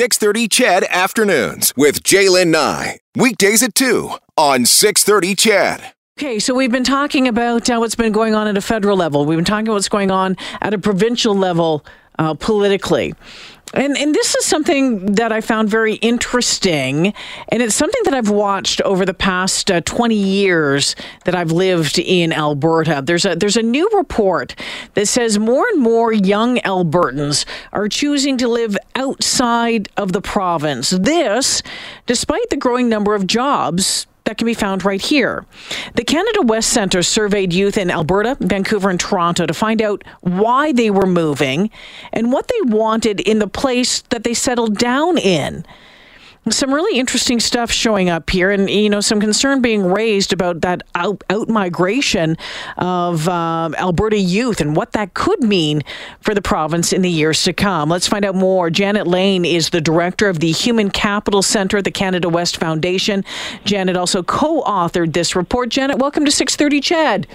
630 CHED Afternoons with Jaylen Nye. Weekdays at 2 on 630 CHED. Okay, so we've been talking about uh, what's been going on at a federal level. We've been talking about what's going on at a provincial level uh, politically. And, and this is something that I found very interesting. And it's something that I've watched over the past uh, 20 years that I've lived in Alberta. There's a, there's a new report that says more and more young Albertans are choosing to live outside of the province. This, despite the growing number of jobs that can be found right here. The Canada West Centre surveyed youth in Alberta, Vancouver, and Toronto to find out why they were moving and what they wanted in the place that they settled down in some really interesting stuff showing up here, and you know some concern being raised about that out, out migration of uh, Alberta youth and what that could mean for the province in the years to come. Let's find out more. Janet Lane is the director of the Human Capital Center at the Canada West Foundation. Janet also co-authored this report. Janet, welcome to 6:30, CHED.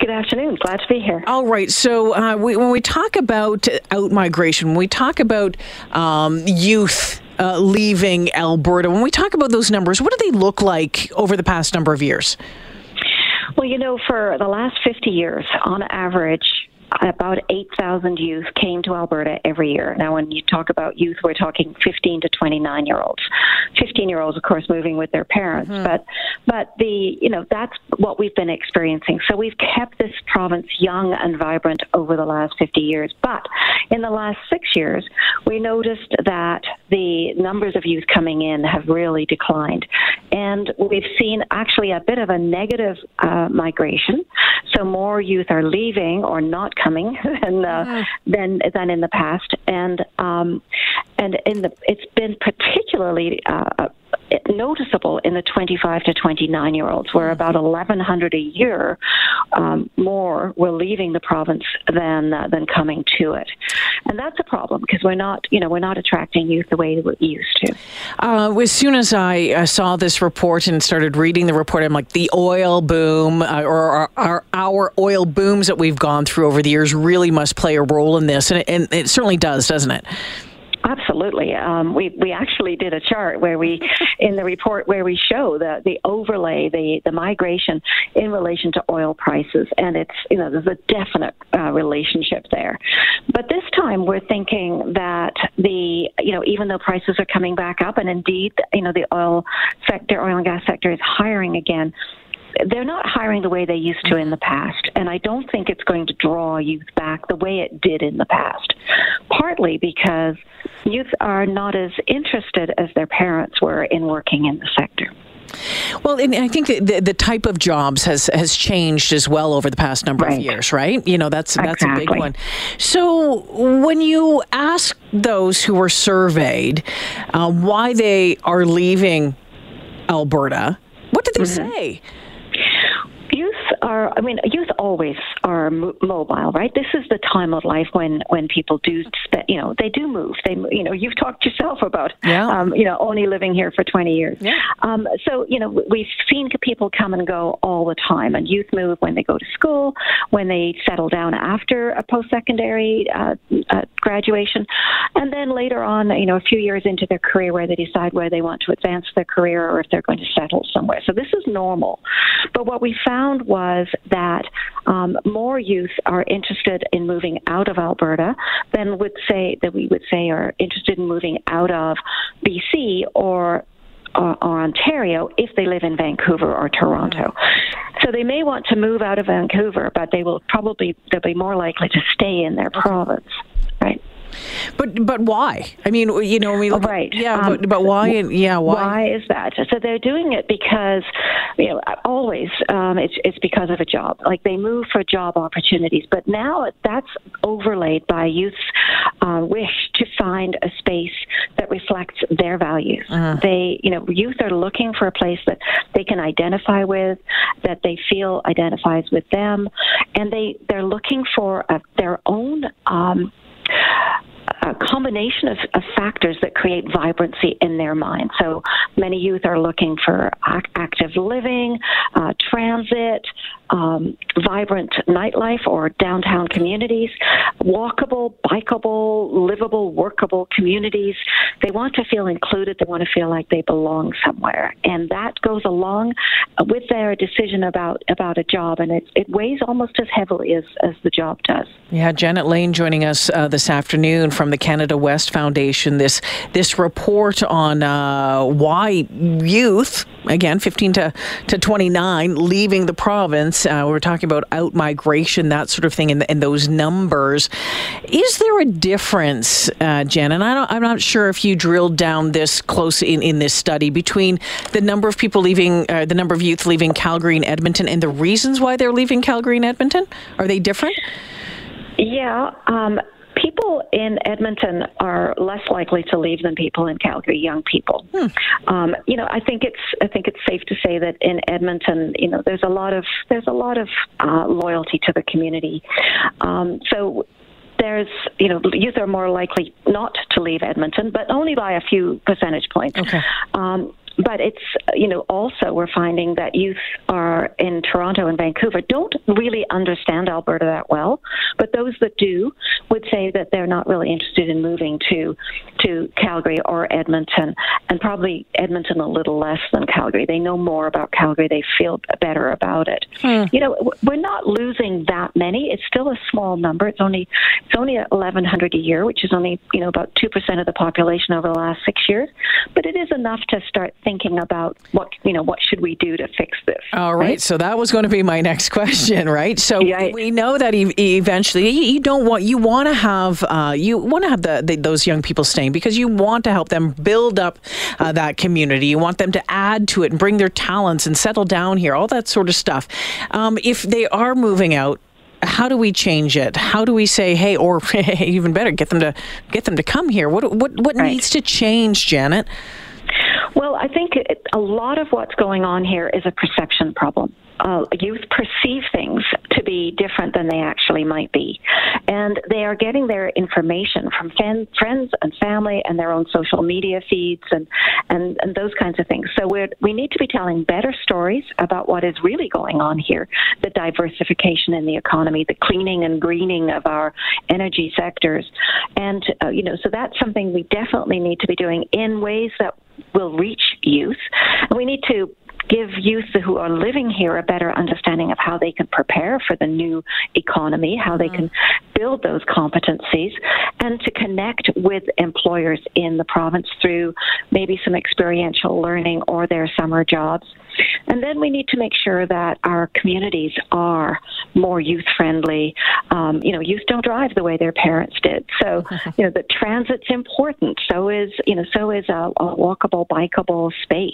Good afternoon. Glad to be here. All right. So, uh, we, when we talk about out migration, when we talk about um, youth uh, leaving Alberta. When we talk about those numbers, what do they look like over the past number of years? Well, you know, for the last 50 years, on average, about 8,000 youth came to Alberta every year. Now, when you talk about youth, we're talking 15 to 29 year olds. 15 year olds, of course, moving with their parents, mm-hmm. but but the you know that's what we've been experiencing. So we've kept this province young and vibrant over the last 50 years. But in the last six years, we noticed that the numbers of youth coming in have really declined, and we've seen actually a bit of a negative uh, migration. So more youth are leaving or not coming than uh, mm-hmm. than than in the past, and um, and in the it's been particularly uh, noticeable in the 25 to 29 year olds, where about 1,100 a year um, more were leaving the province than uh, than coming to it, and that's a problem because we're not, you know, we're not attracting youth the way we used to. Uh, as soon as I uh, saw this report and started reading the report, I'm like, the oil boom uh, or our, our, our, oil booms that we've gone through over the years really must play a role in this, and it, and it certainly does, doesn't it? Absolutely. Um, we we actually did a chart where we, in the report, where we show the the overlay, the the migration in relation to oil prices, and it's you know there's a definite uh, relationship there. But this time we're thinking that the you know even though prices are coming back up, and indeed you know the oil sector, oil and gas sector is hiring again they're not hiring the way they used to in the past, and I don't think it's going to draw youth back the way it did in the past. Partly because youth are not as interested as their parents were in working in the sector. Well, and I think the, the type of jobs has has changed as well over the past number right. of years, right? You know, that's that's exactly. a big one. So, when you ask those who were surveyed uh, why they are leaving Alberta, what did they mm-hmm. say? Are, I mean, youth always are mobile, right? This is the time of life when when people do, spe- you know, they do move. They, you know, you've talked yourself about, yeah. um, you know, only living here for 20 years. Yeah. Um, so, you know, we've seen people come and go all the time, and youth move when they go to school, when they settle down after a post-secondary uh, uh, graduation, and then later on, you know, a few years into their career where they decide where they want to advance their career or if they're going to settle somewhere. So this is normal. But what we found was was that um, more youth are interested in moving out of Alberta than would say that we would say are interested in moving out of BC or or, or, Ontario if they live in Vancouver or Toronto. So they may want to move out of Vancouver, but they will probably they'll be more likely to stay in their province? But but why? I mean, you know, we look right. At, yeah, um, but, but why? Yeah, why? Why is that? So they're doing it because, you know, always um, it's it's because of a job. Like they move for job opportunities, but now that's overlaid by youth's uh, wish to find a space that reflects their values. Uh-huh. They, you know, youth are looking for a place that they can identify with, that they feel identifies with them, and they they're looking for a, their own. Um, combination of, of, factors that create vibrancy in their mind. So many youth are looking for active living, uh, transit, um, vibrant nightlife or downtown communities, walkable, bikeable, livable, workable communities. They want to feel included. They want to feel like they belong somewhere, and that goes along with their decision about about a job, and it, it weighs almost as heavily as, as the job does. Yeah, Janet Lane joining us uh, this afternoon from the Canada West Foundation. This this report on uh, why youth, again, 15 to, to 29, leaving the province. Uh, we're talking about out migration, that sort of thing, and, and those numbers. Is there a difference, uh, Jen? And I am not sure if you drilled down this close in, in this study between the number of people leaving, uh, the number of youth leaving Calgary and Edmonton, and the reasons why they're leaving Calgary and Edmonton. Are they different? Yeah, um, people in Edmonton are less likely to leave than people in Calgary, young people. Hmm. Um, you know, I think it's I think it's safe to say that in Edmonton, you know, there's a lot of there's a lot of uh, loyalty to the community. Um, so there's, you know, youth are more likely not to leave Edmonton, but only by a few percentage points. Okay. Um, but it's, you know, also we're finding that youth are in Toronto and Vancouver don't really understand Alberta that well, but those that do would say that they're not really interested in moving to to Calgary or Edmonton, and probably Edmonton a little less than Calgary. They know more about Calgary. They feel better about it. Hmm. You know, we're not losing that many. It's still a small number. It's only it's only 1,100 a year, which is only you know about two percent of the population over the last six years. But it is enough to start thinking about what you know what should we do to fix this. All right. right? So that was going to be my next question, right? So yeah. we know that eventually you don't want you want to have uh, you want to have the, the, those young people staying because you want to help them build up uh, that community. You want them to add to it and bring their talents and settle down here, all that sort of stuff. Um, if they are moving out, how do we change it? How do we say, hey, or even better, get them to get them to come here? What what what right. needs to change, Janet? Well, I think a lot of what's going on here is a perception problem. Uh, youth perceive things to be different than they actually might be. And they are getting their information from fan, friends and family and their own social media feeds and, and, and those kinds of things. So we we need to be telling better stories about what is really going on here the diversification in the economy, the cleaning and greening of our energy sectors. And, uh, you know, so that's something we definitely need to be doing in ways that will reach youth. And we need to give youth who are living here a better understanding of how they can prepare for the new economy, how they mm. can build those competencies, and to connect with employers in the province through maybe some experiential learning or their summer jobs. And then we need to make sure that our communities are more youth friendly. Um, you know, youth don't drive the way their parents did. So, you know, the transit's important. So is, you know, so is a, a walkable, bikeable space.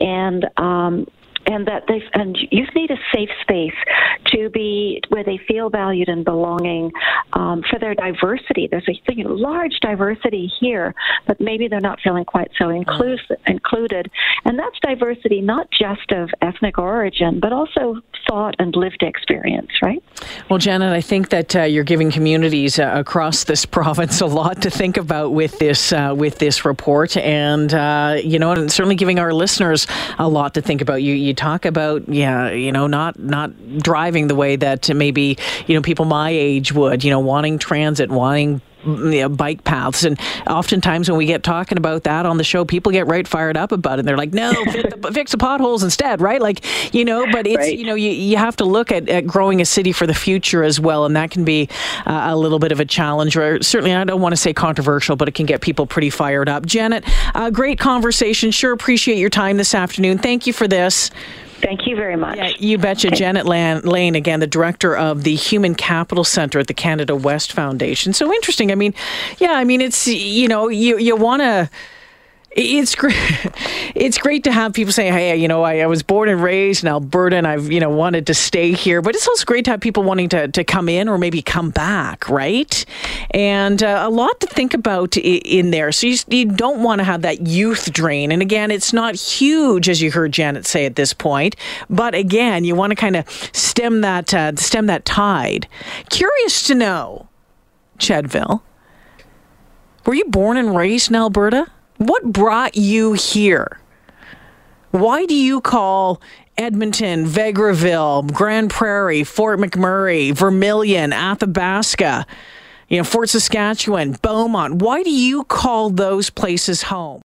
And, um, and that they and youth need a safe space to be where they feel valued and belonging um, for their diversity. There's a you know, large diversity here, but maybe they're not feeling quite so inclus- included. And that's diversity not just of ethnic origin, but also thought and lived experience, right? Well, Janet, I think that uh, you're giving communities uh, across this province a lot to think about with this uh, with this report, and uh, you know, and certainly giving our listeners a lot to think about. You you talk about yeah, you know, not not driving the way that maybe you know people my age would, you know, wanting transit, wanting you know, bike paths. And oftentimes when we get talking about that on the show, people get right fired up about it. And they're like, no, the, fix the potholes instead, right? Like, you know, but it's, right. you know, you, you have to look at, at growing a city for the future as well. And that can be uh, a little bit of a challenge, or certainly I don't want to say controversial, but it can get people pretty fired up. Janet, uh, great conversation. Sure appreciate your time this afternoon. Thank you for this. Thank you very much. Yeah, you betcha. Okay. Janet Lane, again, the director of the Human Capital Center at the Canada West Foundation. So interesting. I mean, yeah, I mean, it's, you know, you, you want to it's great. It's great to have people say, "Hey, you know, I, I, was born and raised in Alberta, and I've you know wanted to stay here." But it's also great to have people wanting to to come in or maybe come back, right? And uh, a lot to think about in there. So you, you don't want to have that youth drain. And again, it's not huge, as you heard Janet say at this point. But again, you want to kind of stem that uh, stem that tide. Curious to know, Chedville Were you born and raised in Alberta? What brought you here? Why do you call Edmonton, Vegreville, Grande Prairie, Fort McMurray, Vermilion, Athabasca, you know, Fort Saskatchewan, Beaumont? Why do you call those places home?